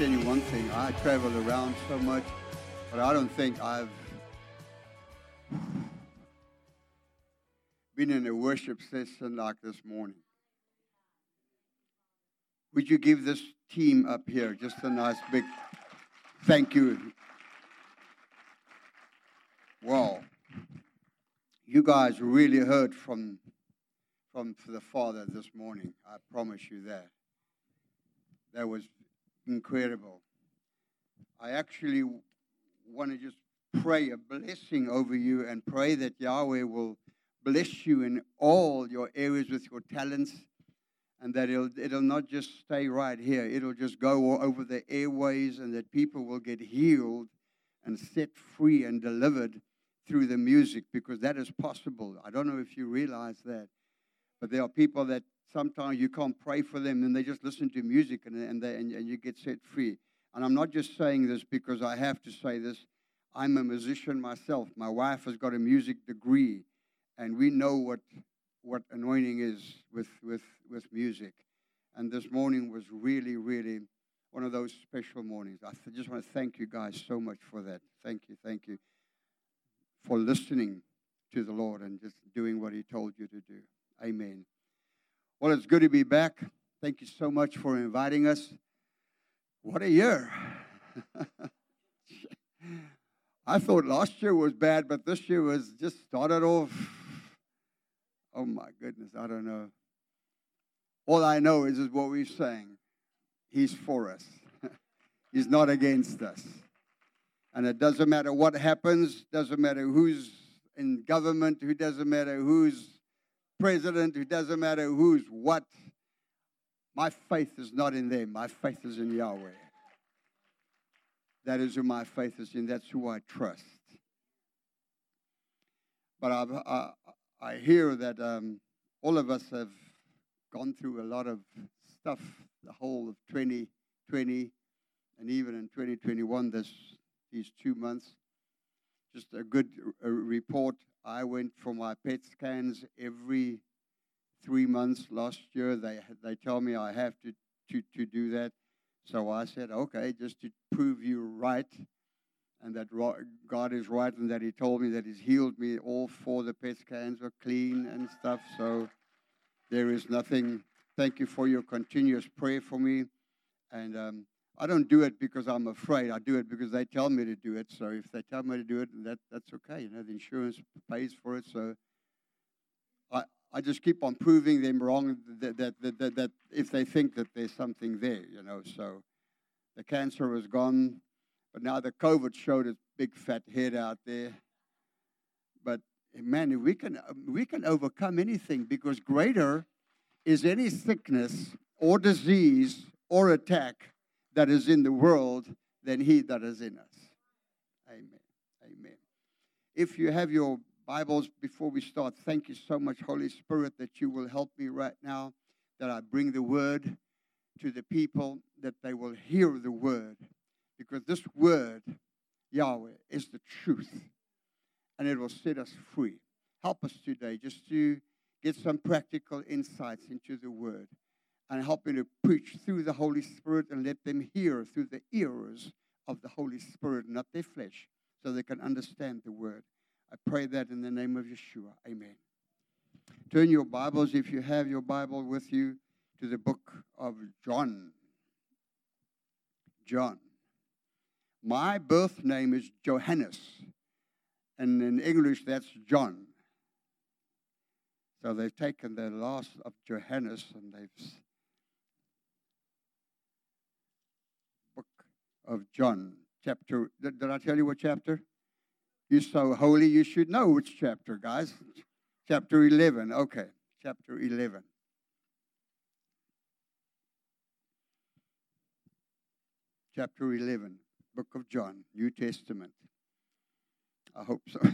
Telling you one thing. I travel around so much, but I don't think I've been in a worship session like this morning. Would you give this team up here just a nice big thank you? Wow. You guys really heard from from the Father this morning. I promise you that. That was incredible. I actually want to just pray a blessing over you and pray that Yahweh will bless you in all your areas with your talents and that it'll, it'll not just stay right here. It'll just go over the airways and that people will get healed and set free and delivered through the music because that is possible. I don't know if you realize that, but there are people that sometimes you can't pray for them and they just listen to music and, and, they, and, and you get set free. And I'm not just saying this because I have to say this. I'm a musician myself. My wife has got a music degree, and we know what, what anointing is with, with, with music. And this morning was really, really one of those special mornings. I just want to thank you guys so much for that. Thank you, thank you for listening to the Lord and just doing what He told you to do. Amen. Well, it's good to be back. Thank you so much for inviting us. What a year! I thought last year was bad, but this year was just started off. Oh my goodness, I don't know. All I know is, is what we're saying. He's for us. He's not against us. And it doesn't matter what happens, doesn't matter who's in government, who doesn't matter who's president, it doesn't matter who's what. My faith is not in them. My faith is in Yahweh. That is who my faith is in. That's who I trust. But I've, i I, hear that um, all of us have gone through a lot of stuff the whole of 2020 and even in 2021, this, these two months. Just a good uh, report I went for my PET scans every three months last year. They they tell me I have to, to, to do that. So I said, okay, just to prove you right and that God is right and that He told me that He's healed me. All four the PET scans were clean and stuff. So there is nothing. Thank you for your continuous prayer for me. And um, I don't do it because I'm afraid. I do it because they tell me to do it. So if they tell me to do it, that that's okay. You know, the insurance pays for it. So I I just keep on proving them wrong that that that, that, that if they think that there's something there, you know. So the cancer was gone, but now the COVID showed its big fat head out there. But man, we can we can overcome anything because greater is any sickness or disease or attack that is in the world than he that is in us. Amen. Amen. If you have your Bibles before we start, thank you so much, Holy Spirit, that you will help me right now, that I bring the word to the people, that they will hear the word. Because this word, Yahweh, is the truth, and it will set us free. Help us today just to get some practical insights into the word and help me to preach through the Holy Spirit and let them hear through the ears of the Holy Spirit, not their flesh, so they can understand the word. I pray that in the name of Yeshua. Amen. Turn your Bibles, if you have your Bible with you, to the book of John. John. My birth name is Johannes, and in English that's John. So they've taken the last of Johannes and they've of John, chapter. Did, did I tell you what chapter? You're so holy, you should know which chapter, guys. Chapter 11. Okay, chapter 11. Chapter 11, book of John, New Testament. I hope so.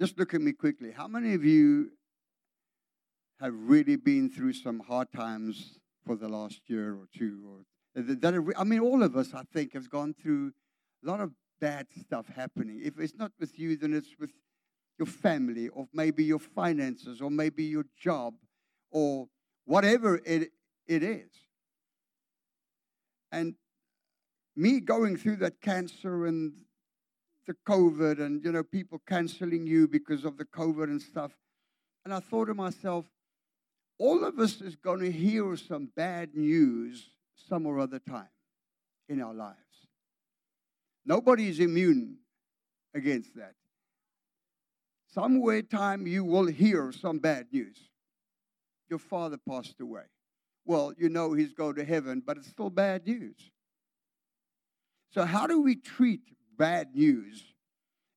Just look at me quickly. How many of you have really been through some hard times for the last year or two. Or that, I mean, all of us, I think, have gone through a lot of bad stuff happening. If it's not with you, then it's with your family, or maybe your finances, or maybe your job, or whatever it, it is. And me going through that cancer and the COVID and, you know, people canceling you because of the COVID and stuff. And I thought to myself, all of us is going to hear some bad news some or other time in our lives. Nobody is immune against that. Somewhere time you will hear some bad news. Your father passed away. Well, you know he's going to heaven, but it's still bad news. So, how do we treat bad news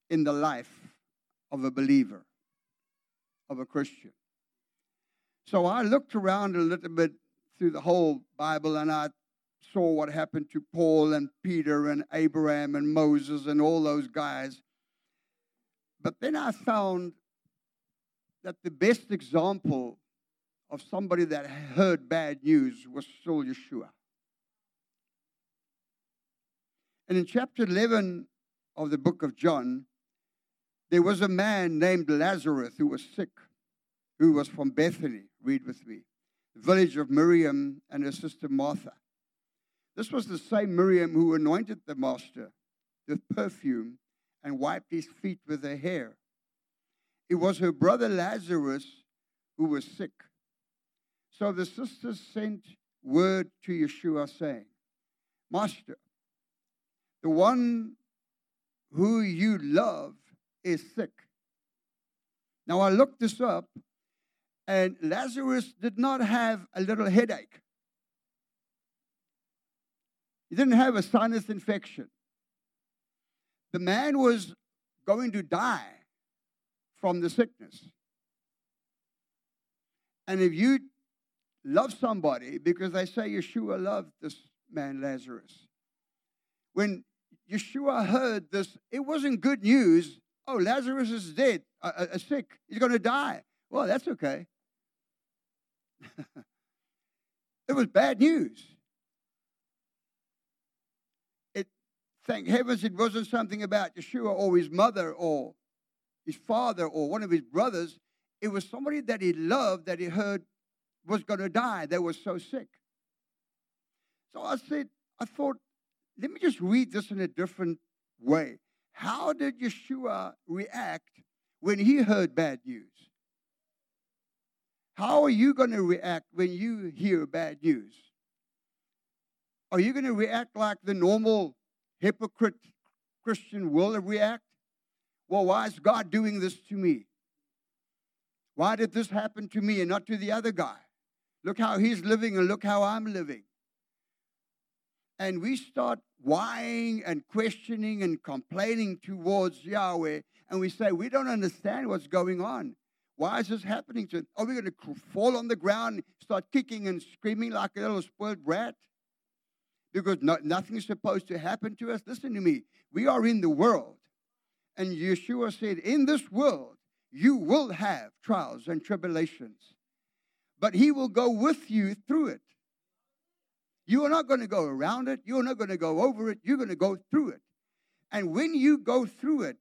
in the life of a believer, of a Christian? So, I looked around a little bit through the whole Bible and I saw what happened to Paul and Peter and Abraham and Moses and all those guys. But then I found that the best example of somebody that heard bad news was still Yeshua. And in chapter 11 of the book of John, there was a man named Lazarus who was sick, who was from Bethany. Read with me. The village of Miriam and her sister Martha. This was the same Miriam who anointed the master with perfume and wiped his feet with her hair. It was her brother Lazarus who was sick. So the sisters sent word to Yeshua saying, Master, the one who you love is sick. Now I looked this up, and Lazarus did not have a little headache. He didn't have a sinus infection. The man was going to die from the sickness. And if you love somebody, because they say Yeshua loved this man Lazarus, when Yeshua heard this, it wasn't good news. Oh, Lazarus is dead, uh, uh, sick. He's going to die. Well, that's okay. it was bad news. It, thank heavens, it wasn't something about Yeshua or his mother or his father or one of his brothers. It was somebody that he loved that he heard was going to die. They were so sick. So I said, I thought, let me just read this in a different way. How did Yeshua react when he heard bad news? How are you going to react when you hear bad news? Are you going to react like the normal hypocrite Christian will react? Well, why is God doing this to me? Why did this happen to me and not to the other guy? Look how he's living and look how I'm living and we start whining and questioning and complaining towards Yahweh, and we say, We don't understand what's going on. Why is this happening to us? Are we going to fall on the ground, start kicking and screaming like a little spoiled brat? Because no, nothing's supposed to happen to us. Listen to me. We are in the world. And Yeshua said, In this world, you will have trials and tribulations, but He will go with you through it. You are not going to go around it. You're not going to go over it. You're going to go through it. And when you go through it,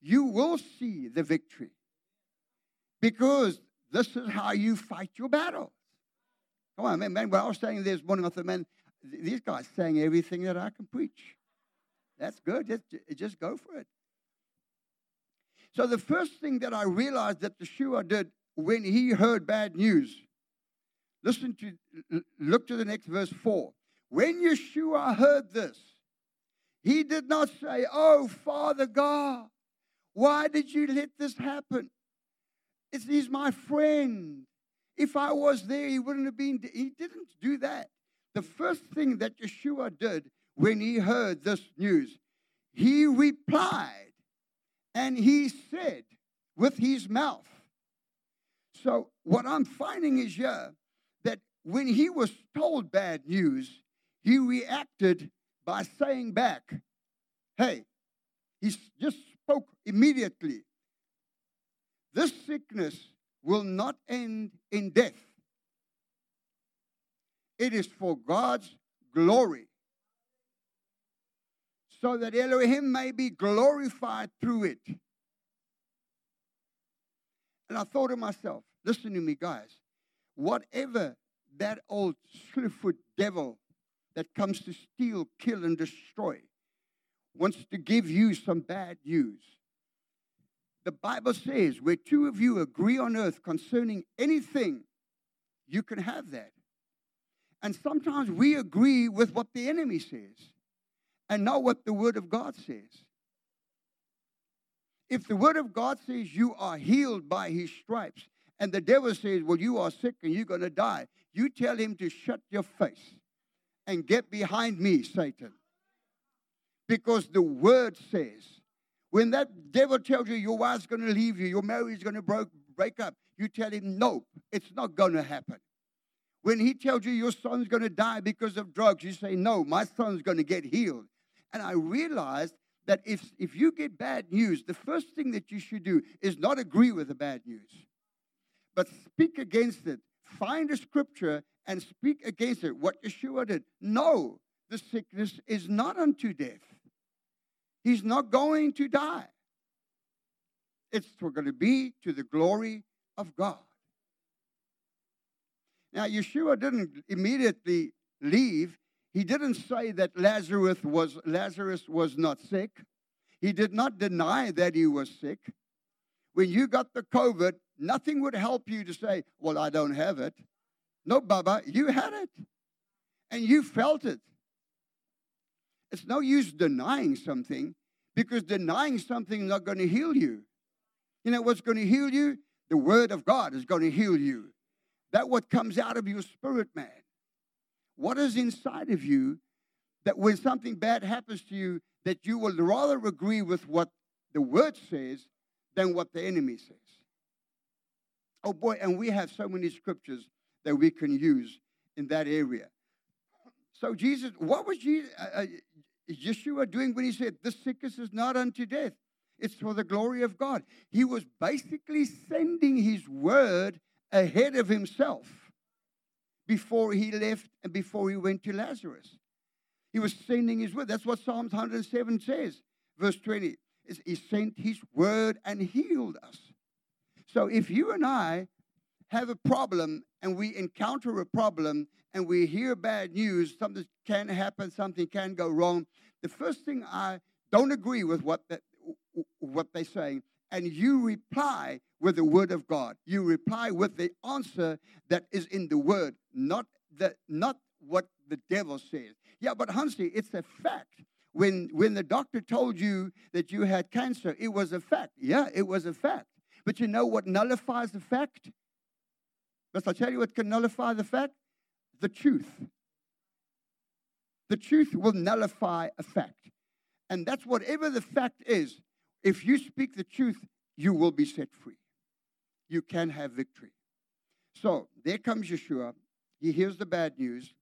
you will see the victory. Because this is how you fight your battles. Come on, man. man when I was saying this morning, I thought, man, these guys saying everything that I can preach. That's good. Just, just go for it. So the first thing that I realized that Yeshua did when he heard bad news Listen to, look to the next verse 4. When Yeshua heard this, he did not say, Oh, Father God, why did you let this happen? It's, he's my friend. If I was there, he wouldn't have been. He didn't do that. The first thing that Yeshua did when he heard this news, he replied and he said with his mouth. So, what I'm finding is here that when he was told bad news, he reacted by saying back, Hey, he just spoke immediately. This sickness will not end in death. It is for God's glory. So that Elohim may be glorified through it. And I thought to myself, listen to me, guys. whatever that old slewfoot devil that comes to steal, kill, and destroy wants to give you some bad news. The Bible says, where two of you agree on earth concerning anything, you can have that. And sometimes we agree with what the enemy says and not what the Word of God says. If the Word of God says you are healed by His stripes, and the devil says, Well, you are sick and you're going to die, you tell him to shut your face and get behind me, Satan. Because the Word says, when that devil tells you your wife's going to leave you, your marriage is going to break break up, you tell him, No, it's not going to happen. When he tells you your son's going to die because of drugs, you say, No, my son's going to get healed. And I realized that if, if you get bad news, the first thing that you should do is not agree with the bad news, but speak against it. Find a scripture and speak against it. What Yeshua did. No, the sickness is not unto death. He's not going to die. It's going to be to the glory of God. Now, Yeshua didn't immediately leave. He didn't say that Lazarus was, Lazarus was not sick. He did not deny that he was sick. When you got the COVID, nothing would help you to say, Well, I don't have it. No, Baba, you had it. And you felt it. It's no use denying something because denying something is not going to heal you. You know what's going to heal you? The Word of God is going to heal you. That what comes out of your spirit, man. What is inside of you that when something bad happens to you, that you will rather agree with what the word says than what the enemy says. Oh boy, and we have so many scriptures that we can use in that area. So Jesus, what was Jesus, uh, uh, Yeshua doing when he said, "This sickness is not unto death; it's for the glory of God"? He was basically sending His word ahead of himself before he left and before he went to Lazarus. He was sending his word. That's what Psalms 107 says, verse 20. Is he sent his word and healed us. So if you and I have a problem and we encounter a problem and we hear bad news, something can happen, something can go wrong, the first thing I don't agree with what, what they're saying and you reply with the word of God. You reply with the answer that is in the word, not the not what the devil says. Yeah, but Hansie, it's a fact. When when the doctor told you that you had cancer, it was a fact. Yeah, it was a fact. But you know what nullifies the fact? But I'll tell you what can nullify the fact? The truth. The truth will nullify a fact. And that's whatever the fact is, if you speak the truth, you will be set free. You can have victory. So there comes Yeshua. He hears the bad news,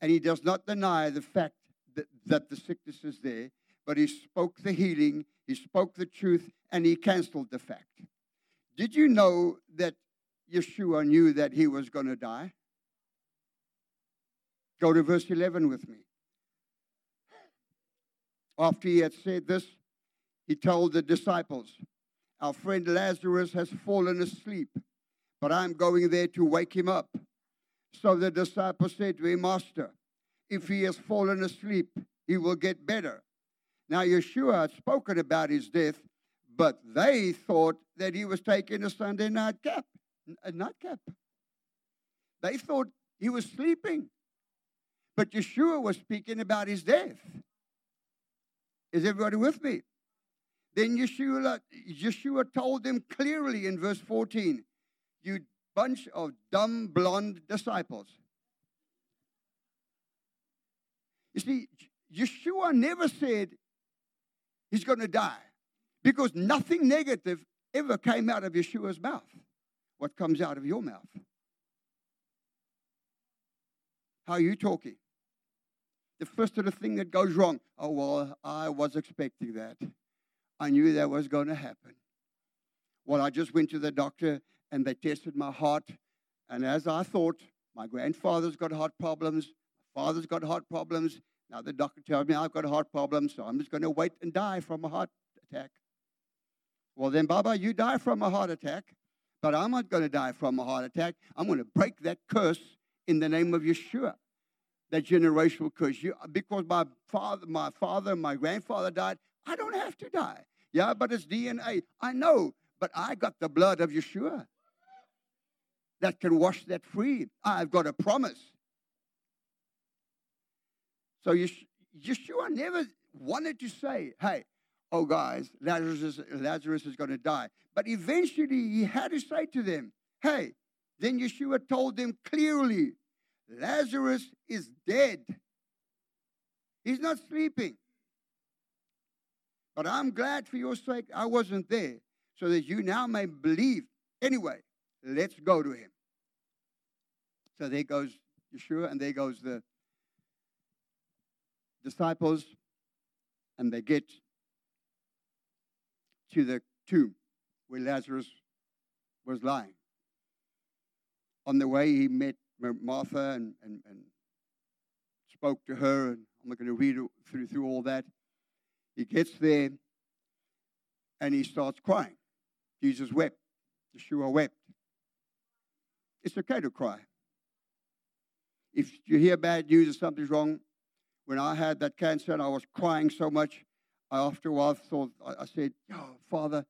and he does not deny the fact that, that the sickness is there, but he spoke the healing, he spoke the truth, and he canceled the fact. Did you know that Yeshua knew that he was going to die? Go to verse 11 with me. After he had said this, he told the disciples, Our friend Lazarus has fallen asleep, but I'm going there to wake him up. So the disciples said to him, Master, if he has fallen asleep, he will get better. Now, Yeshua had spoken about his death, but they thought that he was taking a Sunday night cap, a nightcap. They thought he was sleeping. But Yeshua was speaking about his death. Is everybody with me? Then Yeshua, Yeshua told them clearly in verse 14, You bunch of dumb, blonde disciples. You see, Yeshua never said he's going to die because nothing negative ever came out of Yeshua's mouth. What comes out of your mouth? How are you talking? The first little thing that goes wrong. Oh, well, I was expecting that. I knew that was going to happen. Well, I just went to the doctor and they tested my heart. And as I thought, my grandfather's got heart problems, my father's got heart problems. Now the doctor tells me I've got heart problems, so I'm just going to wait and die from a heart attack. Well, then, Baba, you die from a heart attack, but I'm not going to die from a heart attack. I'm going to break that curse in the name of Yeshua. That generational curse. You, because my father, my father, my grandfather died, I don't have to die. Yeah, but it's DNA. I know, but I got the blood of Yeshua that can wash that free. I've got a promise. So Yeshua never wanted to say, hey, oh, guys, Lazarus is, Lazarus is going to die. But eventually he had to say to them, hey, then Yeshua told them clearly, Lazarus is dead. He's not sleeping. But I'm glad for your sake I wasn't there, so that you now may believe. Anyway, let's go to him. So there goes Yeshua, and there goes the disciples, and they get to the tomb where Lazarus was lying. On the way, he met Martha and, and, and spoke to her, and I'm not going to read through, through all that. He gets there and he starts crying. Jesus wept. Yeshua wept. It's okay to cry. If you hear bad news or something's wrong, when I had that cancer and I was crying so much, I after a while thought, I said, oh, Father,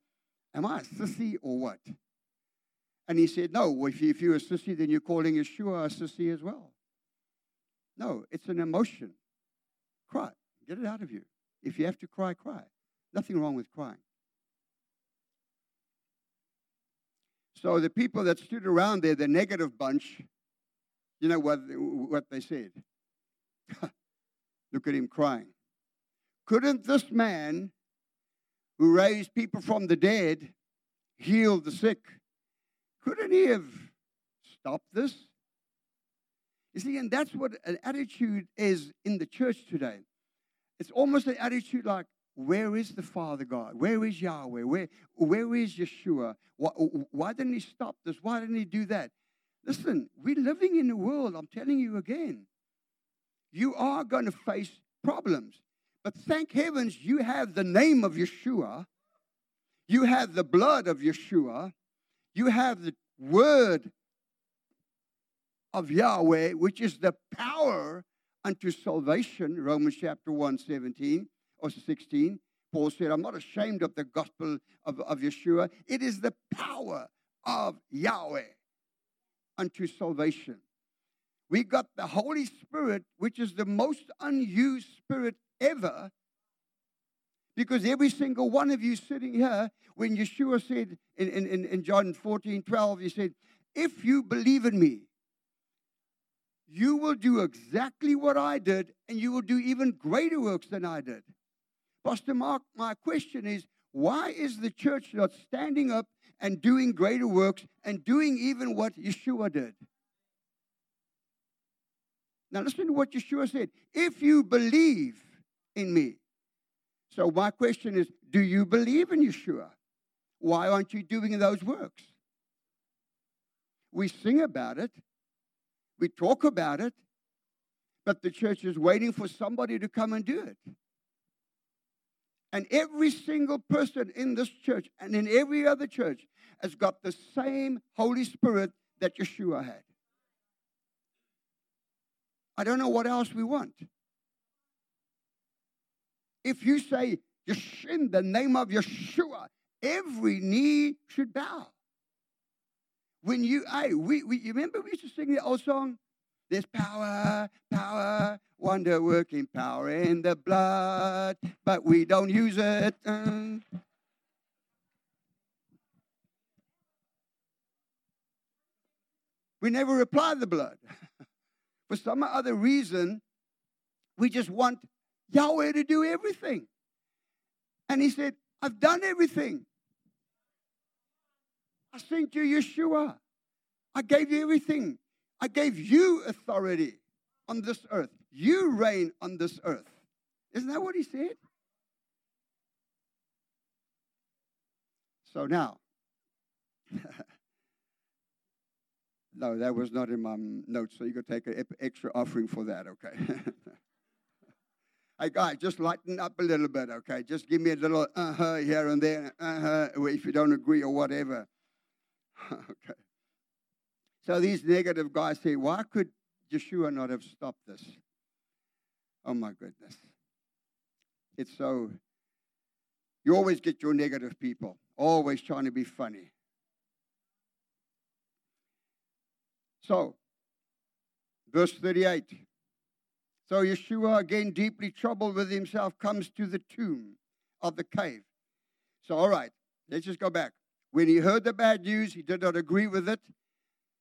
am I a sissy or what? And he said, No, if, you, if you're a sissy, then you're calling Yeshua a sissy as well. No, it's an emotion. Cry. Get it out of you. If you have to cry, cry. Nothing wrong with crying. So the people that stood around there, the negative bunch, you know what, what they said? Look at him crying. Couldn't this man who raised people from the dead heal the sick? Couldn't he have stopped this? You see, and that's what an attitude is in the church today. It's almost an attitude like, where is the Father God? Where is Yahweh? Where, where is Yeshua? Why, why didn't he stop this? Why didn't he do that? Listen, we're living in a world, I'm telling you again. You are going to face problems. But thank heavens you have the name of Yeshua. You have the blood of Yeshua. You have the word of Yahweh, which is the power unto salvation, Romans chapter 1, 17 or 16. Paul said, I'm not ashamed of the gospel of, of Yeshua. It is the power of Yahweh unto salvation. We got the Holy Spirit, which is the most unused spirit ever. Because every single one of you sitting here, when Yeshua said in, in, in John 14, 12, he said, If you believe in me, you will do exactly what I did, and you will do even greater works than I did. Pastor Mark, my question is why is the church not standing up and doing greater works and doing even what Yeshua did? Now, listen to what Yeshua said. If you believe in me. So, my question is do you believe in Yeshua? Why aren't you doing those works? We sing about it, we talk about it, but the church is waiting for somebody to come and do it. And every single person in this church and in every other church has got the same Holy Spirit that Yeshua had. I don't know what else we want. If you say, in the name of Yeshua, every knee should bow. When you, hey, we, we, you remember we used to sing the old song? There's power, power, wonder working power in the blood, but we don't use it. Mm. we never apply the blood. For some other reason, we just want Yahweh to do everything. And he said, I've done everything. I sent you Yeshua. I gave you everything. I gave you authority on this earth. You reign on this earth. Isn't that what he said? So now, no, that was not in my notes, so you could take an extra offering for that, okay? guys, just lighten up a little bit, okay? Just give me a little uh huh here and there, uh huh, if you don't agree or whatever. okay. So these negative guys say, why could Yeshua not have stopped this? Oh my goodness. It's so, you always get your negative people, always trying to be funny. So, verse 38. So Yeshua, again deeply troubled with himself, comes to the tomb of the cave. So, all right, let's just go back. When he heard the bad news, he did not agree with it.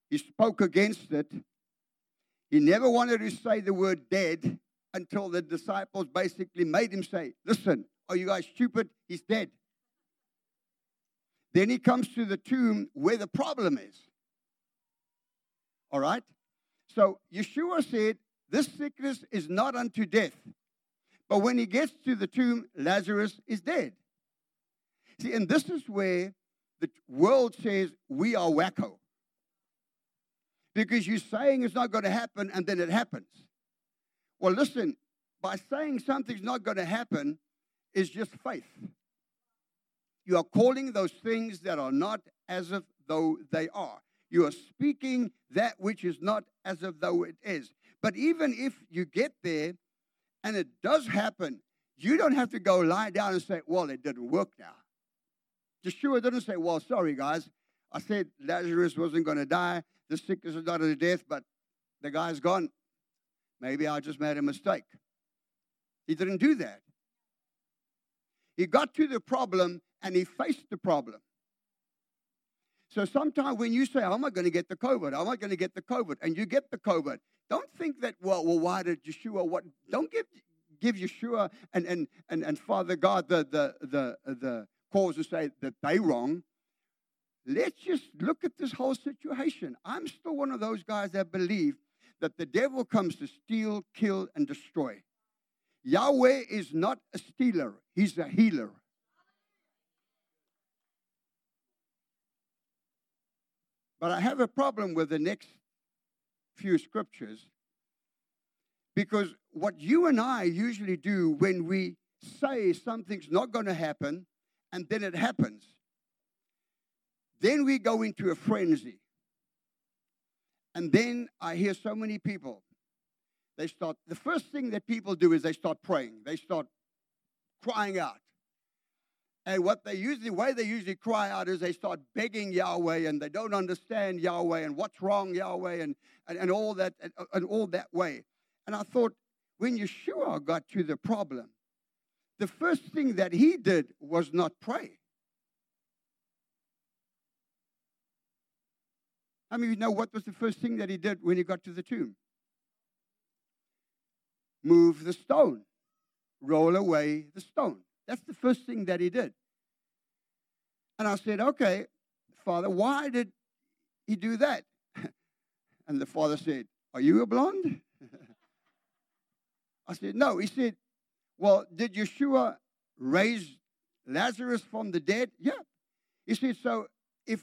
He spoke against it. He never wanted to say the word dead until the disciples basically made him say, Listen, are you guys stupid? He's dead. Then he comes to the tomb where the problem is. All right? So Yeshua said, This sickness is not unto death. But when he gets to the tomb, Lazarus is dead. See, and this is where the world says we are wacko. Because you're saying it's not going to happen and then it happens. Well, listen, by saying something's not going to happen is just faith. You are calling those things that are not as if though they are. You are speaking that which is not as if though it is. But even if you get there and it does happen, you don't have to go lie down and say, well, it didn't work now. Yeshua didn't say, well, sorry, guys. I said Lazarus wasn't going to die. The sickness is not a death, but the guy's gone. Maybe I just made a mistake. He didn't do that. He got to the problem and he faced the problem. So sometimes when you say, I'm not going to get the COVID, I'm not going to get the COVID, and you get the COVID, don't think that, well, well why did Yeshua, what? Don't give, give Yeshua and, and, and, and Father God the, the, the, the cause to say that they wrong. Let's just look at this whole situation. I'm still one of those guys that believe that the devil comes to steal, kill, and destroy. Yahweh is not a stealer, he's a healer. But I have a problem with the next few scriptures because what you and I usually do when we say something's not going to happen and then it happens, then we go into a frenzy. And then I hear so many people, they start, the first thing that people do is they start praying. They start crying out. And what they usually, the way they usually cry out is they start begging Yahweh and they don't understand Yahweh and what's wrong, Yahweh, and, and, and all that and, and all that way. And I thought, when Yeshua got to the problem, the first thing that he did was not pray. How many of you know what was the first thing that he did when he got to the tomb? Move the stone, roll away the stone. That's the first thing that he did. And I said, Okay, Father, why did he do that? And the father said, Are you a blonde? I said, No. He said, Well, did Yeshua raise Lazarus from the dead? Yeah. He said, So if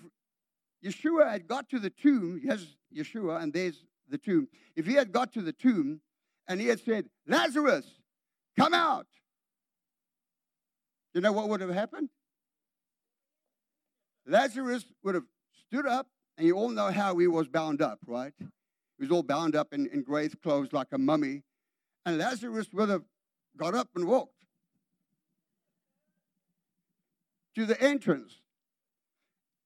Yeshua had got to the tomb, yes, Yeshua, and there's the tomb. If he had got to the tomb and he had said, Lazarus, come out, you know what would have happened? Lazarus would have stood up, and you all know how he was bound up, right? He was all bound up in, in grave clothes like a mummy. And Lazarus would have got up and walked to the entrance.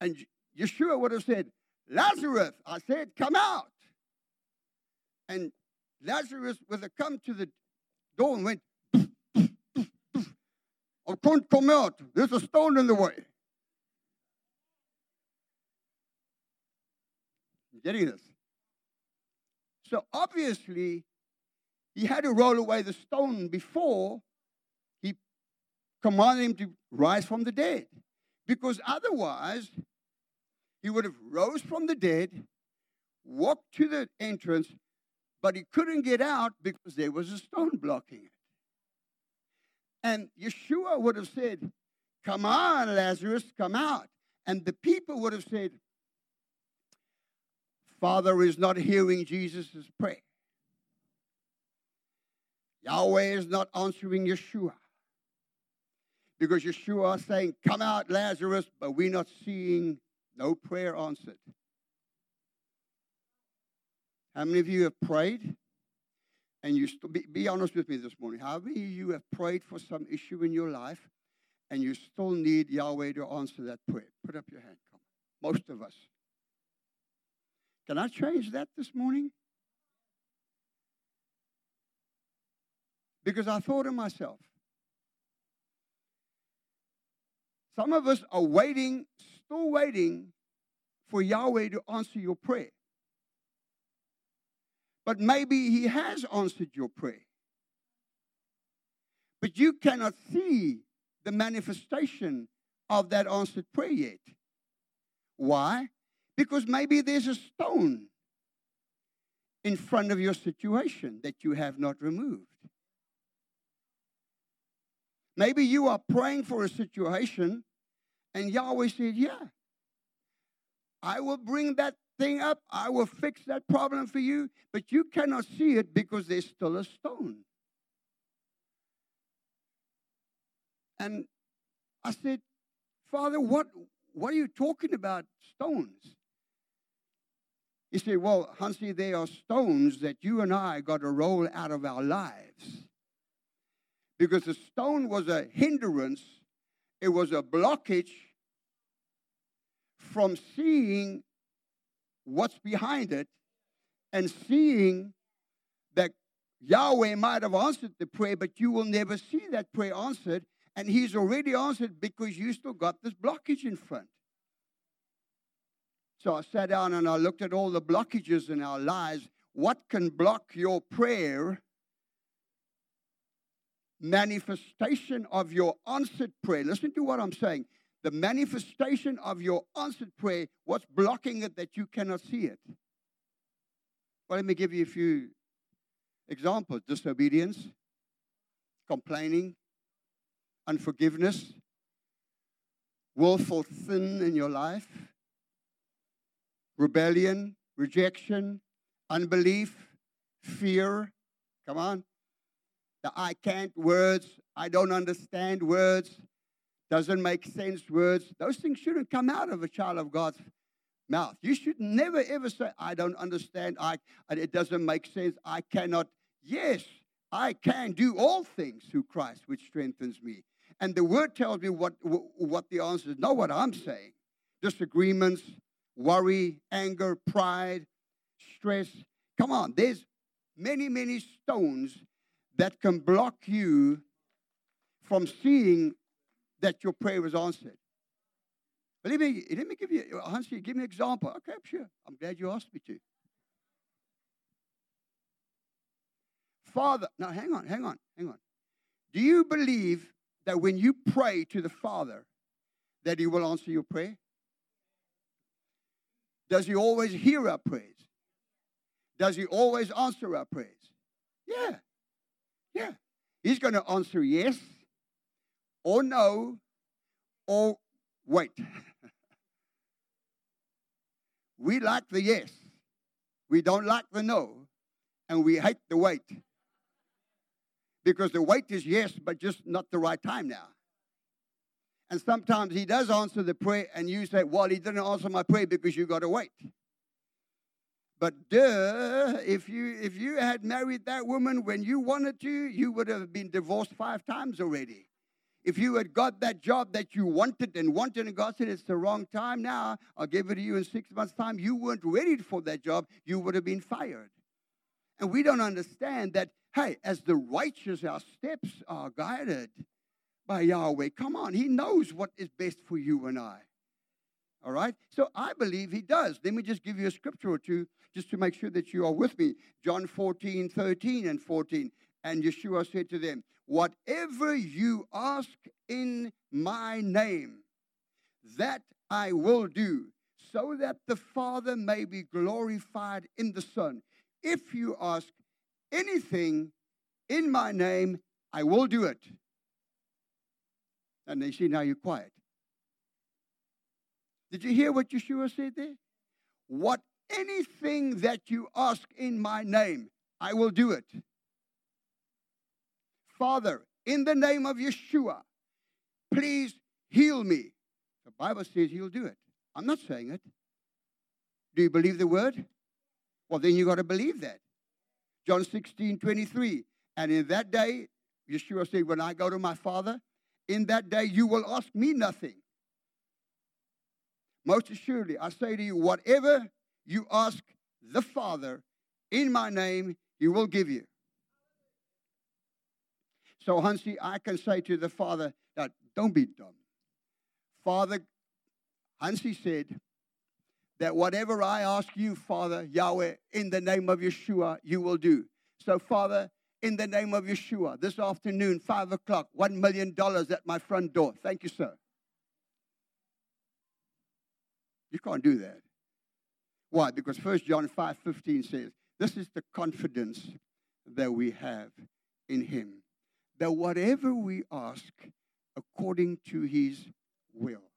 And Yeshua would have said, Lazarus, I said, come out. And Lazarus would have come to the door and went, Can't come out. There's a stone in the way. getting this? So obviously, he had to roll away the stone before he commanded him to rise from the dead. Because otherwise, he would have rose from the dead, walked to the entrance, but he couldn't get out because there was a stone blocking it. And Yeshua would have said, Come on, Lazarus, come out. And the people would have said, Father is not hearing Jesus' prayer. Yahweh is not answering Yeshua. Because Yeshua is saying, Come out, Lazarus, but we're not seeing No prayer answered. How many of you have prayed? And you st- be, be honest with me this morning. Of you have prayed for some issue in your life and you still need Yahweh to answer that prayer? Put up your hand. Come. Most of us. Can I change that this morning? Because I thought to myself, some of us are waiting, still waiting for Yahweh to answer your prayer. But maybe He has answered your prayer. But you cannot see the manifestation of that answered prayer yet. Why? Because maybe there's a stone in front of your situation that you have not removed. Maybe you are praying for a situation and Yahweh said, Yeah, I will bring that thing up. I will fix that problem for you, but you cannot see it because there's still a stone. And I said, Father, what, what are you talking about, stones? He said, Well, Hansie, they are stones that you and I got to roll out of our lives. Because the stone was a hindrance, it was a blockage from seeing what's behind it and seeing that Yahweh might have answered the prayer, but you will never see that prayer answered. And He's already answered because you still got this blockage in front. So I sat down and I looked at all the blockages in our lives. What can block your prayer? Manifestation of your answered prayer. Listen to what I'm saying the manifestation of your answered prayer, what's blocking it that you cannot see it? Well, let me give you a few examples disobedience, complaining, unforgiveness, willful sin in your life, rebellion, rejection, unbelief, fear. Come on. The I can't words, I don't understand words, doesn't make sense words. Those things shouldn't come out of a child of God's mouth. You should never ever say, I don't understand. I it doesn't make sense. I cannot. Yes, I can do all things through Christ, which strengthens me. And the word tells me what, what the answer is, not what I'm saying. Disagreements, worry, anger, pride, stress. Come on, there's many, many stones that can block you from seeing that your prayer was answered. But let me, let me give you, Hansie, give me an example. Okay, sure. I'm glad you asked me to. Father, now hang on, hang on, hang on. Do you believe that when you pray to the Father, that He will answer your prayer? Does He always hear our prayers? Does He always answer our prayers? Yeah, yeah. He's going to answer yes or no or wait. we like the yes, we don't like the no, and we hate the wait. Because the wait is yes, but just not the right time now. And sometimes he does answer the prayer, and you say, Well, he didn't answer my prayer because you got to wait. But duh, if you if you had married that woman when you wanted to, you would have been divorced five times already. If you had got that job that you wanted and wanted, and God said it's the wrong time now, I'll give it to you in six months' time, you weren't ready for that job, you would have been fired. And we don't understand that, hey, as the righteous, our steps are guided by Yahweh. Come on, He knows what is best for you and I. All right? So I believe He does. Let me just give you a scripture or two just to make sure that you are with me. John 14, 13 and 14. And Yeshua said to them, Whatever you ask in my name, that I will do, so that the Father may be glorified in the Son. If you ask anything in my name, I will do it. And they say, Now you're quiet. Did you hear what Yeshua said there? What anything that you ask in my name, I will do it. Father, in the name of Yeshua, please heal me. The Bible says he'll do it. I'm not saying it. Do you believe the word? Well, then you got to believe that. John 16, 23. And in that day, Yeshua said, When I go to my Father, in that day you will ask me nothing. Most assuredly, I say to you, whatever you ask the Father in my name, he will give you. So, Hansie, I can say to the Father that don't be dumb. Father, Hansie said that whatever I ask you, Father, Yahweh, in the name of Yeshua, you will do. So, Father, in the name of Yeshua, this afternoon, 5 o'clock, $1 million at my front door. Thank you, sir. You can't do that. Why? Because 1 John 5 15 says, This is the confidence that we have in him, that whatever we ask according to his will.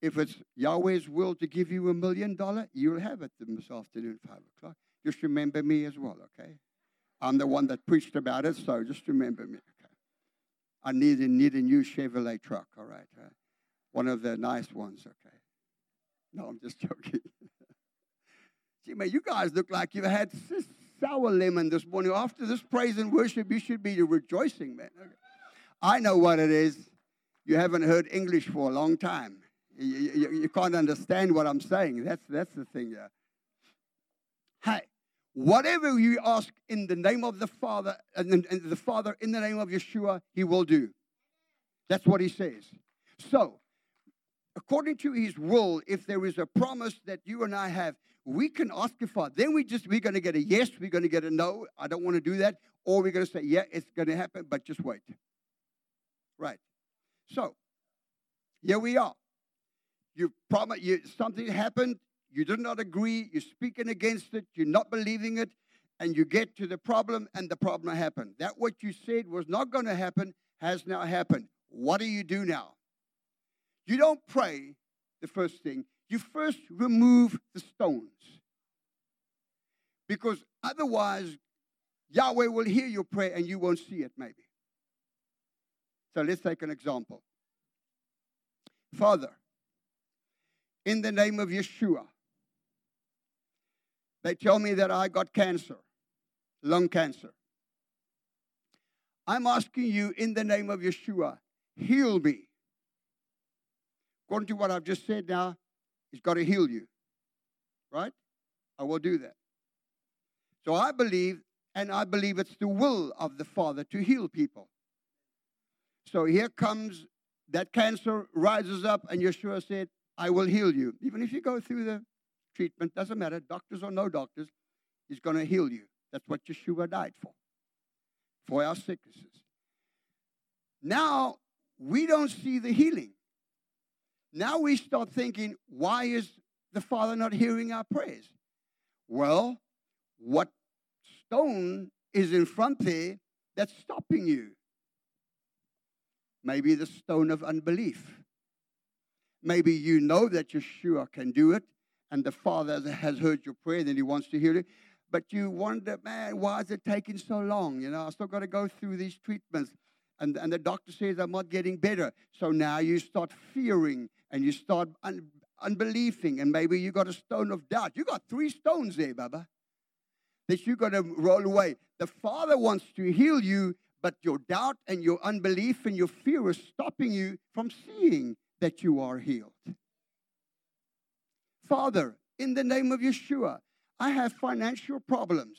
If it's Yahweh's will to give you a million dollars, you'll have it this afternoon, 5 o'clock. Just remember me as well, okay? I'm the one that preached about it, so just remember me, okay? I need, a, need a new Chevrolet truck, all right? One of the nice ones, okay? No, I'm just joking. See, man, you guys look like you've had sour lemon this morning. After this praise and worship, you should be rejoicing, man. I know what it is. You haven't heard English for a long time. You, you, you can't understand what I'm saying. That's, that's the thing, yeah. Hey, whatever you ask in the name of the Father, and the Father in the name of Yeshua, He will do. That's what He says. So, according to his will, if there is a promise that you and I have, we can ask the Father. Then we just we're gonna get a yes, we're gonna get a no. I don't want to do that, or we're gonna say, yeah, it's gonna happen, but just wait. Right. So here we are. You promise you something happened, you did not agree, you're speaking against it, you're not believing it, and you get to the problem, and the problem happened. That what you said was not gonna happen has now happened. What do you do now? You don't pray the first thing. You first remove the stones. Because otherwise, Yahweh will hear your prayer and you won't see it, maybe. So let's take an example. Father, in the name of Yeshua, they tell me that I got cancer, lung cancer. I'm asking you in the name of Yeshua, heal me. According to what I've just said now, He's got to heal you. Right? I will do that. So I believe, and I believe it's the will of the Father to heal people. So here comes that cancer rises up, and Yeshua said, I will heal you. Even if you go through the treatment, doesn't matter, doctors or no doctors, He's going to heal you. That's what Yeshua died for, for our sicknesses. Now, we don't see the healing. Now we start thinking, why is the Father not hearing our prayers? Well, what stone is in front there that's stopping you? Maybe the stone of unbelief. Maybe you know that Yeshua can do it, and the Father has heard your prayer, and He wants to hear it. But you wonder, man, why is it taking so long? You know, I still got to go through these treatments. And, and the doctor says I'm not getting better. So now you start fearing and you start un- unbelieving, and maybe you got a stone of doubt. You got three stones there, Baba, that you got to roll away. The Father wants to heal you, but your doubt and your unbelief and your fear is stopping you from seeing that you are healed. Father, in the name of Yeshua, I have financial problems.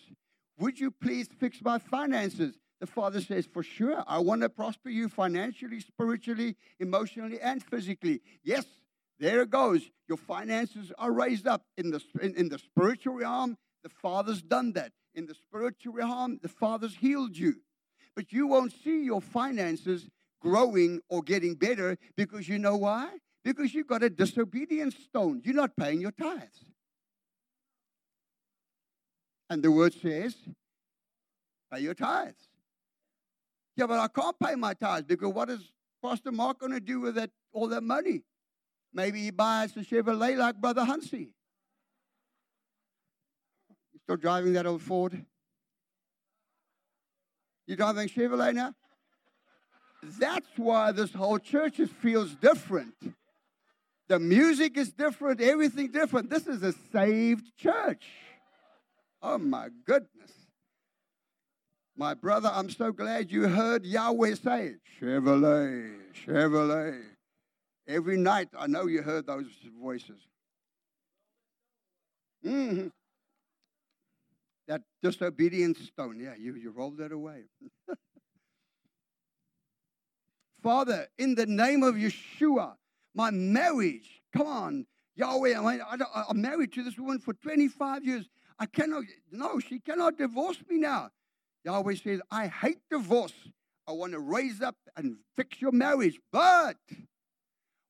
Would you please fix my finances? The father says, For sure, I want to prosper you financially, spiritually, emotionally, and physically. Yes, there it goes. Your finances are raised up. In the, in, in the spiritual realm, the father's done that. In the spiritual realm, the father's healed you. But you won't see your finances growing or getting better because you know why? Because you've got a disobedience stone. You're not paying your tithes. And the word says, pay your tithes. Yeah, but I can't pay my tithes because what is Pastor Mark going to do with that all that money? Maybe he buys a Chevrolet like Brother Hansie. You still driving that old Ford? You driving Chevrolet now? That's why this whole church feels different. The music is different, everything different. This is a saved church. Oh my goodness. My brother, I'm so glad you heard Yahweh say it. Chevrolet, Chevrolet. Every night, I know you heard those voices. Mm-hmm. That disobedient stone, yeah, you, you rolled that away. Father, in the name of Yeshua, my marriage, come on, Yahweh, I, I, I'm married to this woman for 25 years. I cannot, no, she cannot divorce me now. Yahweh says, I hate divorce. I want to raise up and fix your marriage. But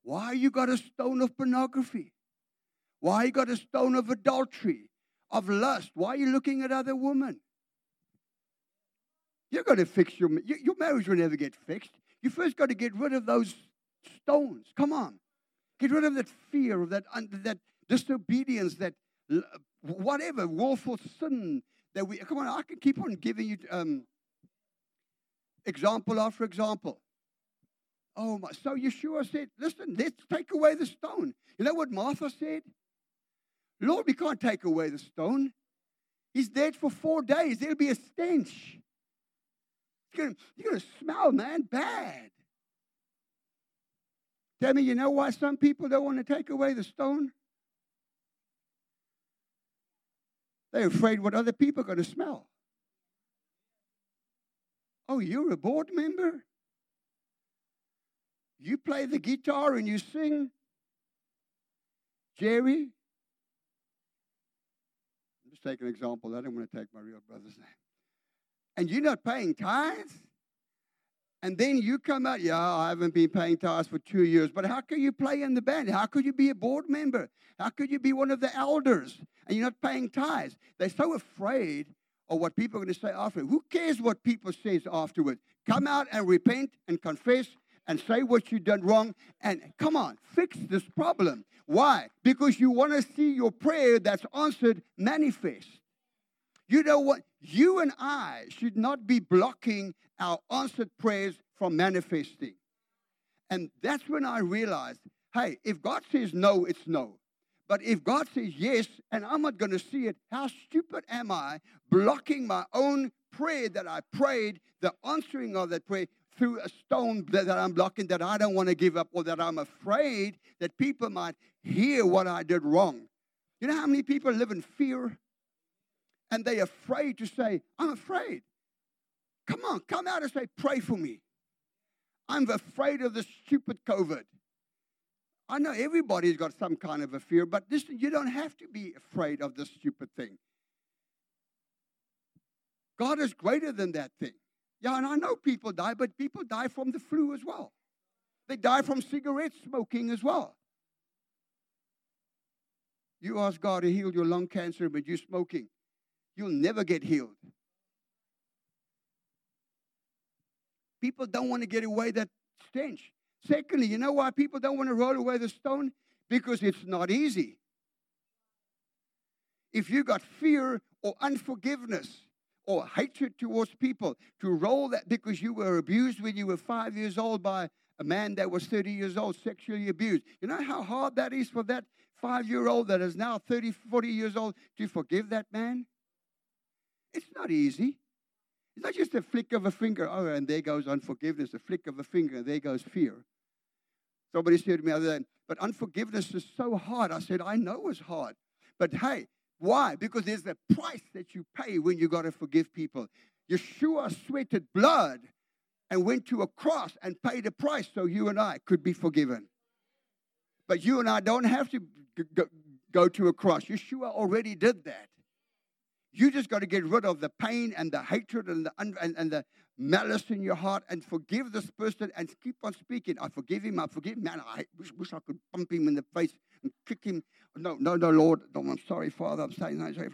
why you got a stone of pornography? Why you got a stone of adultery, of lust? Why are you looking at other women? You're going to fix your, your marriage will never get fixed. You first got to get rid of those stones. Come on. Get rid of that fear, of that, that disobedience, that whatever, willful sin that we, come on, I can keep on giving you um, example after example. Oh my, so Yeshua said, listen, let's take away the stone. You know what Martha said? Lord, we can't take away the stone. He's dead for four days. There'll be a stench. You're going you're to smell, man, bad. Tell me, you know why some people don't want to take away the stone? They're afraid what other people are going to smell. Oh, you're a board member? You play the guitar and you sing? Jerry? Just taking an example. I don't want to take my real brother's name. And you're not paying tithes? And then you come out, yeah, I haven't been paying tithes for two years. But how can you play in the band? How could you be a board member? How could you be one of the elders and you're not paying tithes? They're so afraid of what people are going to say after. Who cares what people say afterward? Come out and repent and confess and say what you've done wrong and come on, fix this problem. Why? Because you want to see your prayer that's answered manifest. You know what? You and I should not be blocking our answered prayers from manifesting. And that's when I realized hey, if God says no, it's no. But if God says yes, and I'm not going to see it, how stupid am I blocking my own prayer that I prayed, the answering of that prayer through a stone that, I'm blocking that I don't want to give up or that I'm afraid that people might hear what I did wrong? You know how many people live in fear? And they're afraid to say, I'm afraid. Come on, come out and say, pray for me. I'm afraid of this stupid COVID. I know everybody's got some kind of a fear, but listen, you don't have to be afraid of this stupid thing. God is greater than that thing. Yeah, and I know people die, but people die from the flu as well. They die from cigarette smoking as well. You ask God to heal your lung cancer, but you're smoking. You'll never get healed. People don't want to get away that stench. Secondly, you know why people don't want to roll away the stone? Because it's not easy. If you got fear or unforgiveness or hatred towards people, to roll that because you were abused when you were five years old by a man that was 30 years old, sexually abused. You know how hard that is for that five year old that is now 30, 40 years old to forgive that man? It's not easy. It's not just a flick of a finger. Oh, and there goes unforgiveness. A flick of a finger, and there goes fear. Somebody said to me other than, but unforgiveness is so hard. I said, I know it's hard. But hey, why? Because there's a price that you pay when you got to forgive people. Yeshua sweated blood and went to a cross and paid a price so you and I could be forgiven. But you and I don't have to go to a cross. Yeshua already did that. You just got to get rid of the pain and the hatred and the, and, and the malice in your heart and forgive this person and keep on speaking. I forgive him. I forgive him. Man, I wish, wish I could bump him in the face and kick him. No, no, no, Lord. No, I'm sorry, Father. I'm saying no, sorry.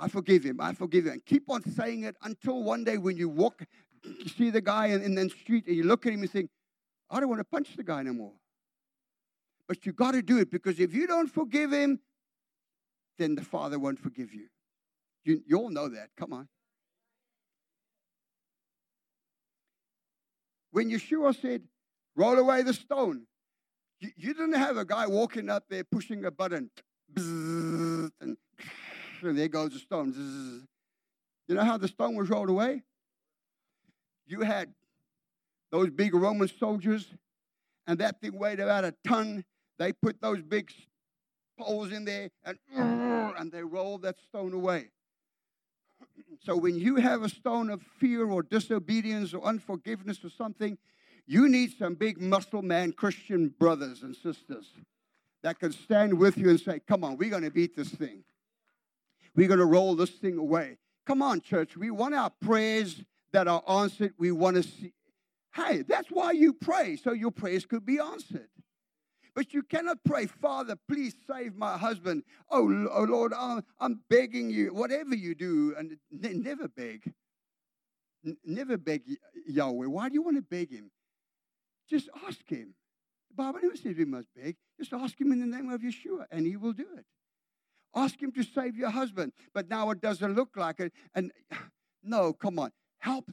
I forgive him. I forgive him. And keep on saying it until one day when you walk, you see the guy in, in the street and you look at him and think, I don't want to punch the guy anymore. But you got to do it because if you don't forgive him, then the Father won't forgive you. You, you all know that. Come on. When Yeshua said, roll away the stone, You, you didn't have a guy walking up there pushing a button, and, and there goes the stone. You know how the stone was rolled away? You had those big Roman soldiers, and that thing weighed about a ton. They put those big poles in there, and, and they rolled that stone away. So when you have a stone of fear or disobedience or unforgiveness or something, you need some big muscle man Christian brothers and sisters that can stand with you and say, Come on, we're going to beat this thing. We're going to roll this thing away. Come on, church. We want our prayers that are answered. We want to see. Hey, that's why you pray, so your prayers could be answered. But you cannot pray, Father, please save my husband. Oh, oh Lord, I'm, I'm begging you, whatever you do, and never beg. N- never beg Yahweh. Why do you want to beg him? Just ask him. The Bible never says we must beg. Just ask him in the name of Yeshua, and he will do it. Ask him to save your husband. But now it doesn't look like it. And no, come on. Help.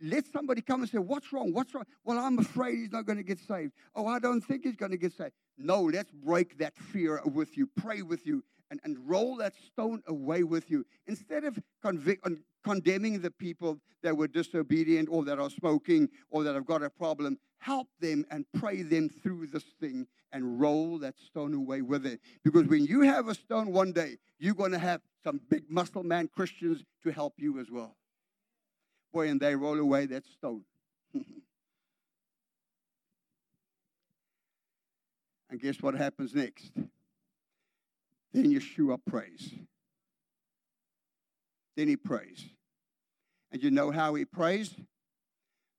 Let somebody come and say, What's wrong? What's wrong? Well, I'm afraid he's not going to get saved. Oh, I don't think he's going to get saved. No, let's break that fear with you, pray with you, and, and roll that stone away with you. Instead of convict, condemning the people that were disobedient or that are smoking or that have got a problem, help them and pray them through this thing and roll that stone away with it. Because when you have a stone one day, you're going to have some big muscle man Christians to help you as well. Boy, and they roll away that stone. and guess what happens next? Then Yeshua prays. Then he prays. And you know how he prays?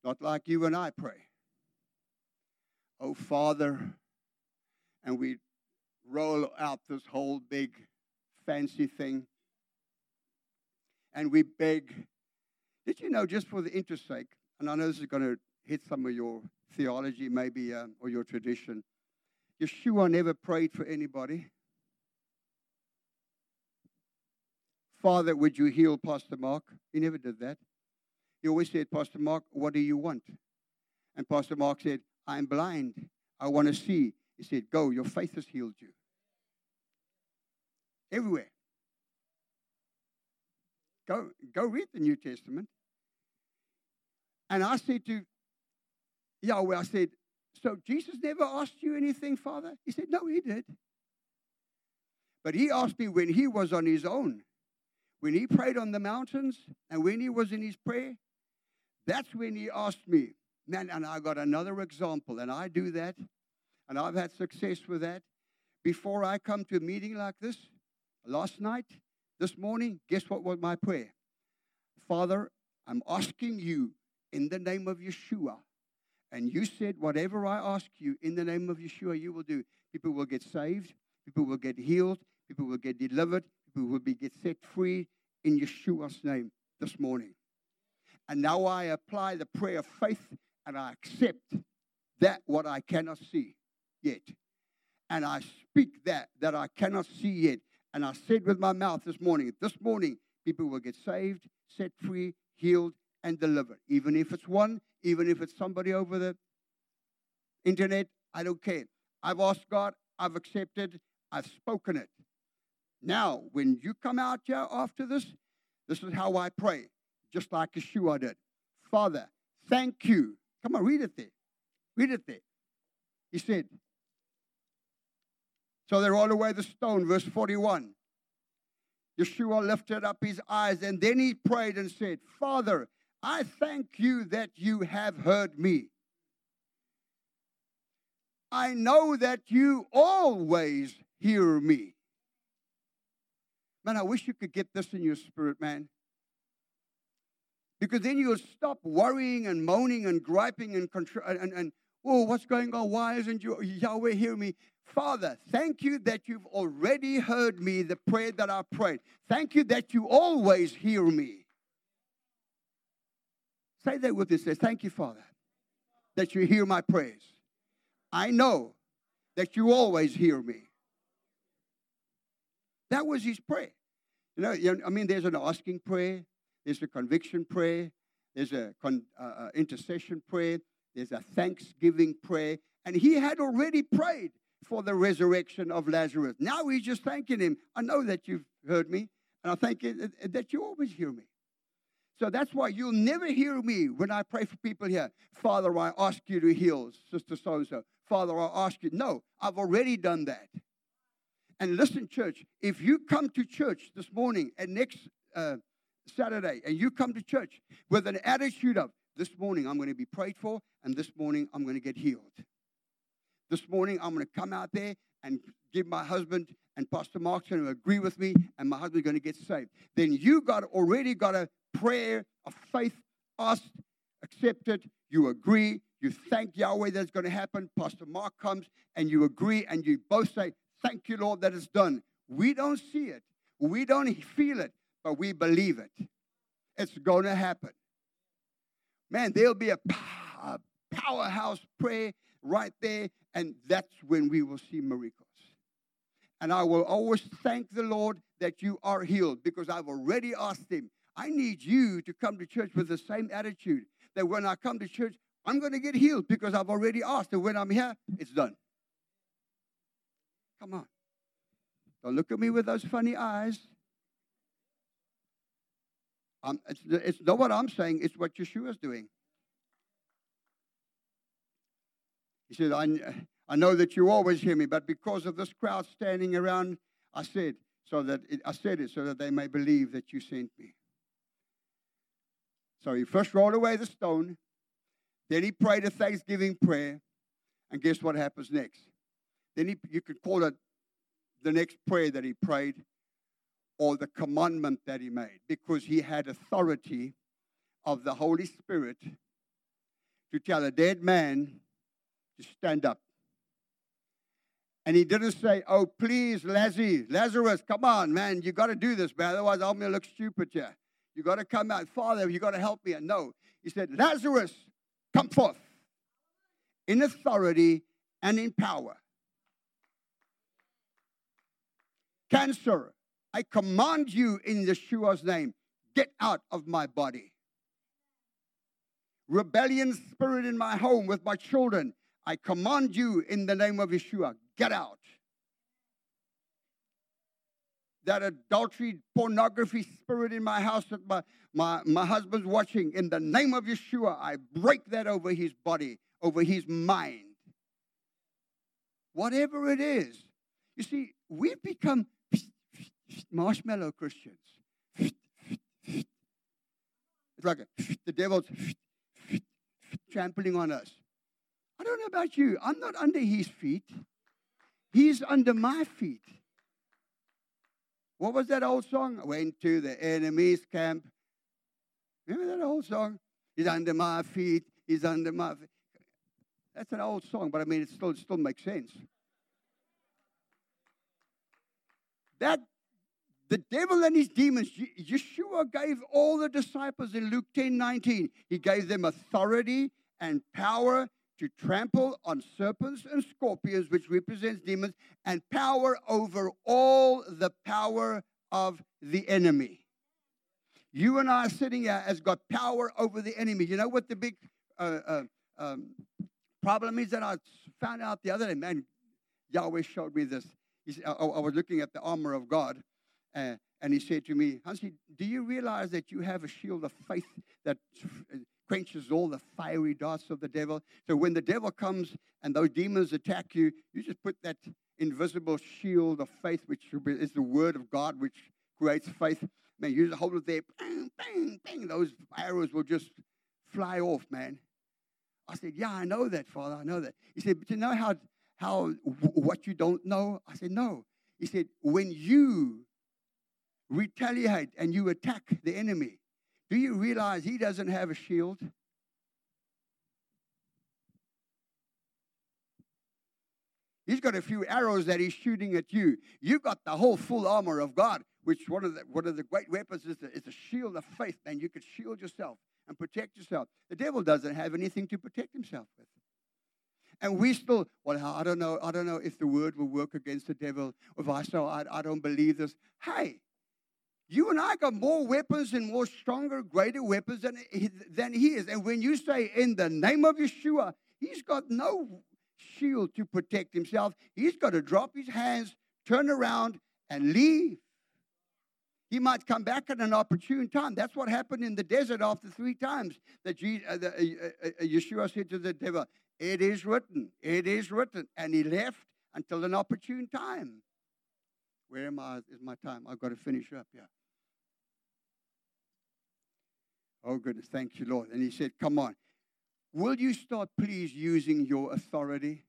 Not like you and I pray. Oh, Father, and we roll out this whole big fancy thing. And we beg. Did you know, just for the interest sake, and I know this is going to hit some of your theology, maybe, uh, or your tradition, Yeshua never prayed for anybody. Father, would you heal Pastor Mark? He never did that. He always said, Pastor Mark, what do you want? And Pastor Mark said, I'm blind. I want to see. He said, Go, your faith has healed you. Everywhere. Go, go read the New Testament. And I said to Yahweh, I said, So Jesus never asked you anything, Father? He said, No, he did. But he asked me when he was on his own. When he prayed on the mountains and when he was in his prayer, that's when he asked me, man, and I got another example, and I do that, and I've had success with that. Before I come to a meeting like this, last night, this morning, guess what was my prayer? Father, I'm asking you in the name of Yeshua. And you said, whatever I ask you in the name of Yeshua, you will do. People will get saved, people will get healed, people will get delivered, people will be get set free in Yeshua's name this morning. And now I apply the prayer of faith and I accept that what I cannot see yet. And I speak that that I cannot see yet. And I said with my mouth this morning, this morning, people will get saved, set free, healed, and deliver. Even if it's one, even if it's somebody over the internet, I don't care. I've asked God, I've accepted, I've spoken it. Now, when you come out here after this, this is how I pray, just like Yeshua did. Father, thank you. Come on, read it there. Read it there. He said, So they rolled away the stone, verse 41. Yeshua lifted up his eyes and then he prayed and said, Father, I thank you that you have heard me. I know that you always hear me. Man, I wish you could get this in your spirit, man. Because then you'll stop worrying and moaning and griping and, and, and oh, what's going on? Why isn't you, Yahweh hear me? Father, thank you that you've already heard me, the prayer that I prayed. Thank you that you always hear me. Say that with me. Say, thank you, Father, that you hear my prayers. I know that you always hear me. That was his prayer. You know, I mean, there's an asking prayer, there's a conviction prayer, there's a con, uh, uh, intercession prayer, there's a thanksgiving prayer. And he had already prayed for the resurrection of Lazarus. Now he's just thanking him. I know that you've heard me, and I thank you that you always hear me. So that's why you'll never hear me when I pray for people here. Father, I ask you to heal Sister so and so. Father, I ask you. No, I've already done that. And listen, church, if you come to church this morning and next uh, Saturday, and you come to church with an attitude of, this morning I'm going to be prayed for, and this morning I'm going to get healed. This morning I'm going to come out there and give my husband and Pastor Mark's going to agree with me, and my husband's going to get saved. Then you got already got a prayer of faith asked, accepted, you agree, you thank Yahweh that's going to happen. Pastor Mark comes and you agree, and you both say, Thank you, Lord, that it's done. We don't see it, we don't feel it, but we believe it. It's going to happen. Man, there'll be a powerhouse prayer right there, and that's when we will see miracles. And I will always thank the Lord that you are healed because I've already asked Him. I need you to come to church with the same attitude that when I come to church, I'm going to get healed because I've already asked. And when I'm here, it's done. Come on. Don't look at me with those funny eyes. it's, it's not what I'm saying, it's what Yeshua's doing. He said, I, I know that you always hear me, but because of this crowd standing around, I said, so that it, I said it so that they may believe that you sent me. So he first rolled away the stone, then he prayed a thanksgiving prayer, and guess what happens next? Then he, you could call it the next prayer that he prayed or the commandment that he made because he had authority of the Holy Spirit to tell a dead man to stand up. And he didn't say, Oh, please, Lazzy, Lazarus, come on, man, you got to do this, man. Otherwise, I'm going to look stupid here. You got to come out. Father, you got to help me. And no, he said, Lazarus, come forth in authority and in power. Cancer, I command you in Yeshua's name, get out of my body. Rebellion spirit in my home with my children, I command you in the name of Yeshua, get out. That adultery, pornography spirit in my house that my, my, my husband's watching, in the name of Yeshua, I break that over his body, over his mind. Whatever it is. You see, we've become marshmallow Christians. It's like a, the devil's trampling on us. I don't know about you. I'm not under his feet. He's under my feet. What was that old song? I went to the enemy's camp. Remember that old song? He's under my feet. He's under my feet. That's an old song, but I mean, it still, it still makes sense. That the devil and his demons, Yeshua gave all the disciples in Luke 10 19, he gave them authority and power to trample on serpents and scorpions, which represents demons, and power over all the power of the enemy. You and I sitting here has got power over the enemy. You know what the big uh, uh, um, problem is that I found out the other day? Man, Yahweh showed me this. Said, I, I, was looking at the armor of God, uh, and he said to me, Hansie, do you realize that you have a shield of faith that quenches all the fiery darts of the devil. So when the devil comes and those demons attack you, you just put that invisible shield of faith, which is the word of God, which creates faith. Man, you just hold it there, bang, bang, bang. Those arrows will just fly off, man. I said, Yeah, I know that, Father. I know that. He said, But you know how, how what you don't know? I said, No. He said, When you retaliate and you attack the enemy, do you realize he doesn't have a shield? He's got a few arrows that he's shooting at you. You've got the whole full armor of God, which one of the one of the great weapons is the, is the shield of faith, and you can shield yourself and protect yourself. The devil doesn't have anything to protect himself with. And we still, well, I don't know, I don't know if the word will work against the devil. If I say I, I don't believe this. Hey, You and I got more weapons and more stronger, greater weapons than, than he is. And when you say, in the name of Yeshua, he's got no shield to protect himself. He's got to drop his hands, turn around, and leave. He might come back at an opportune time. That's what happened in the desert after three times that Jesus, uh, the, uh, uh, uh, Yeshua said to the devil, It is written, it is written. And he left until an opportune time. Where am I? Is my time? I've got to finish up Yeah. Oh, goodness. Thank you, Lord. And he said, Come on. Will you start, please, using your authority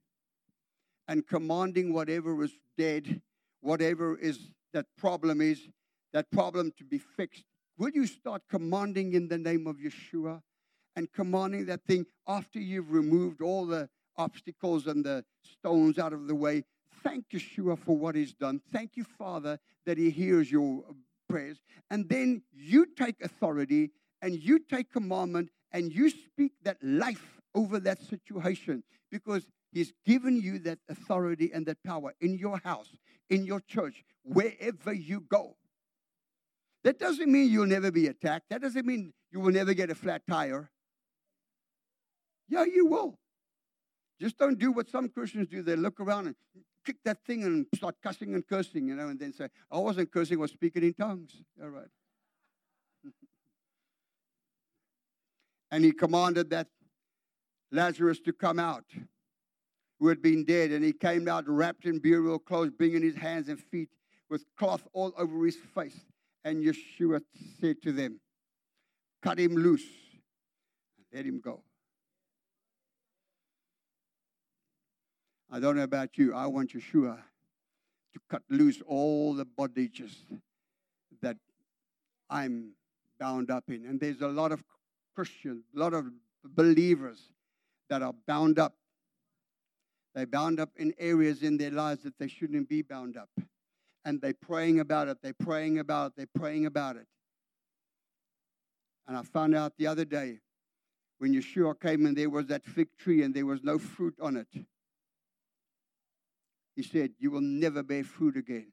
and commanding whatever is dead, whatever is that problem is, that problem to be fixed? Will you start commanding in the name of Yeshua and commanding that thing after you've removed all the obstacles and the stones out of the way? Thank Yeshua for what he's done. Thank you, Father, that he hears your uh, prayers. And then you take authority and you take commandment and you speak that life over that situation because He's given you that authority and that power in your house, in your church, wherever you go. That doesn't mean you'll never be attacked. That doesn't mean you will never get a flat tire. Yeah, you will. Just don't do what some Christians do. They look around and kick that thing and start cussing and cursing, you know, and then say, I wasn't cursing, I was speaking in tongues. All right. And he commanded that Lazarus to come out, who had been dead. And he came out wrapped in burial clothes, bringing his hands and feet with cloth all over his face. And Yeshua said to them, Cut him loose and let him go. I don't know about you. I want Yeshua to cut loose all the bondages that I'm bound up in. And there's a lot of Christians, a lot of believers that are bound up. They're bound up in areas in their lives that they shouldn't be bound up. And they're praying about it, they're praying about it, they're praying about it. And I found out the other day when Yeshua came and there was that fig tree and there was no fruit on it. He said, You will never bear fruit again.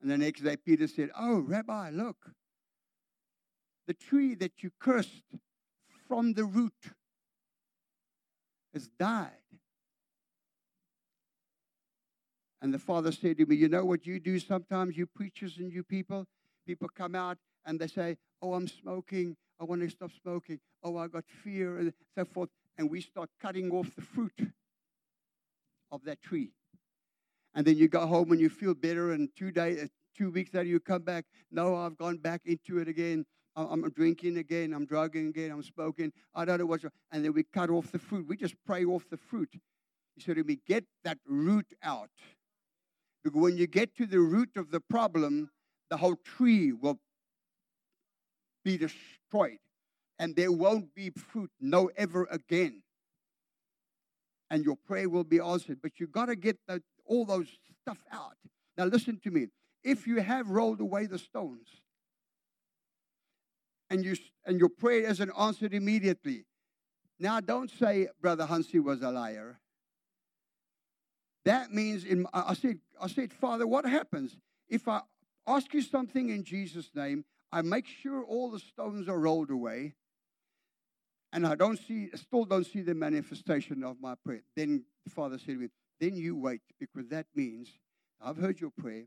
And the next day, Peter said, Oh, Rabbi, look, the tree that you cursed from the root has died. And the father said to me, You know what you do sometimes, you preachers and you people? People come out and they say, Oh, I'm smoking. I want to stop smoking. Oh, I got fear and so forth. And we start cutting off the fruit of that tree. And then you go home and you feel better, and two days, uh, two weeks later you come back. No, I've gone back into it again. I'm drinking again, I'm drugging again, I'm smoking, I don't know what's wrong. And then we cut off the fruit. We just pray off the fruit. He said to me, get that root out. Because when you get to the root of the problem, the whole tree will be destroyed. And there won't be fruit, no ever again. And your prayer will be answered. But you've got to get the, all those stuff out. Now, listen to me. If you have rolled away the stones, and, you, and your prayer isn't answered immediately. Now, don't say Brother Hansie was a liar. That means, in, I, said, I said, Father, what happens if I ask you something in Jesus' name? I make sure all the stones are rolled away, and I don't see, still don't see the manifestation of my prayer. Then the Father said to me, Then you wait, because that means I've heard your prayer,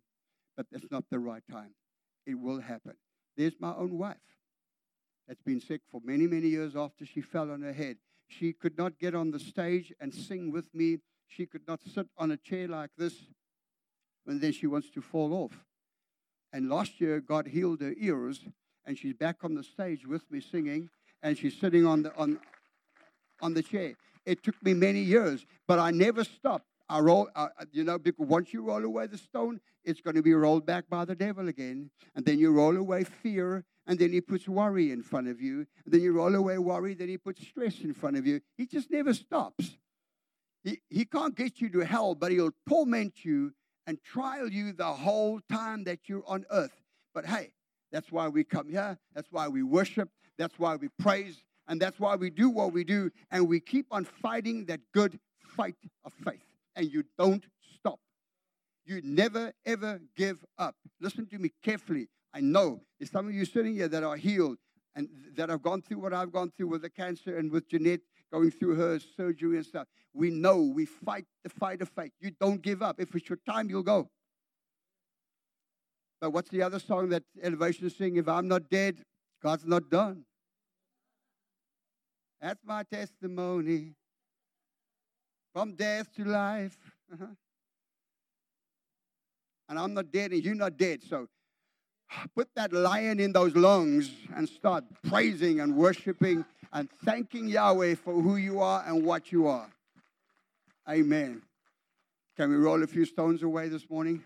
but that's not the right time. It will happen. There's my own wife that's been sick for many, many years after she fell on her head. She could not get on the stage and sing with me. She could not sit on a chair like this, and then she wants to fall off. And last year, God healed her ears, and she's back on the stage with me singing, and she's sitting on the on on the chair. It took me many years, but I never stopped. I roll, uh, you know, because once you roll away the stone, it's going to be rolled back by the devil again, and then you roll away fear, and then he puts worry in front of you. And then you roll away worry, then he puts stress in front of you. He just never stops. He, he can't get you to hell, but he'll torment you and trial you the whole time that you're on earth. But hey, that's why we come here. That's why we worship. That's why we praise. And that's why we do what we do. And we keep on fighting that good fight of faith. And you don't stop. You never, ever give up. Listen to me carefully. I know there's some of you sitting here that are healed and that have gone through what I've gone through with the cancer and with Jeanette going through her surgery and stuff. We know we fight the fight of faith. You don't give up. If it's your time, you'll go. But what's the other song that Elevation sing? If I'm not dead, God's not done. That's my testimony. From death to life. Uh-huh. And I'm not dead and you're not dead. So put that lion in those lungs and start praising and worshiping and thanking Yahweh for who you are and what you are. Amen. Can we roll a few stones away this morning?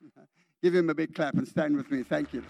Give him a big clap and stand with me. Thank you.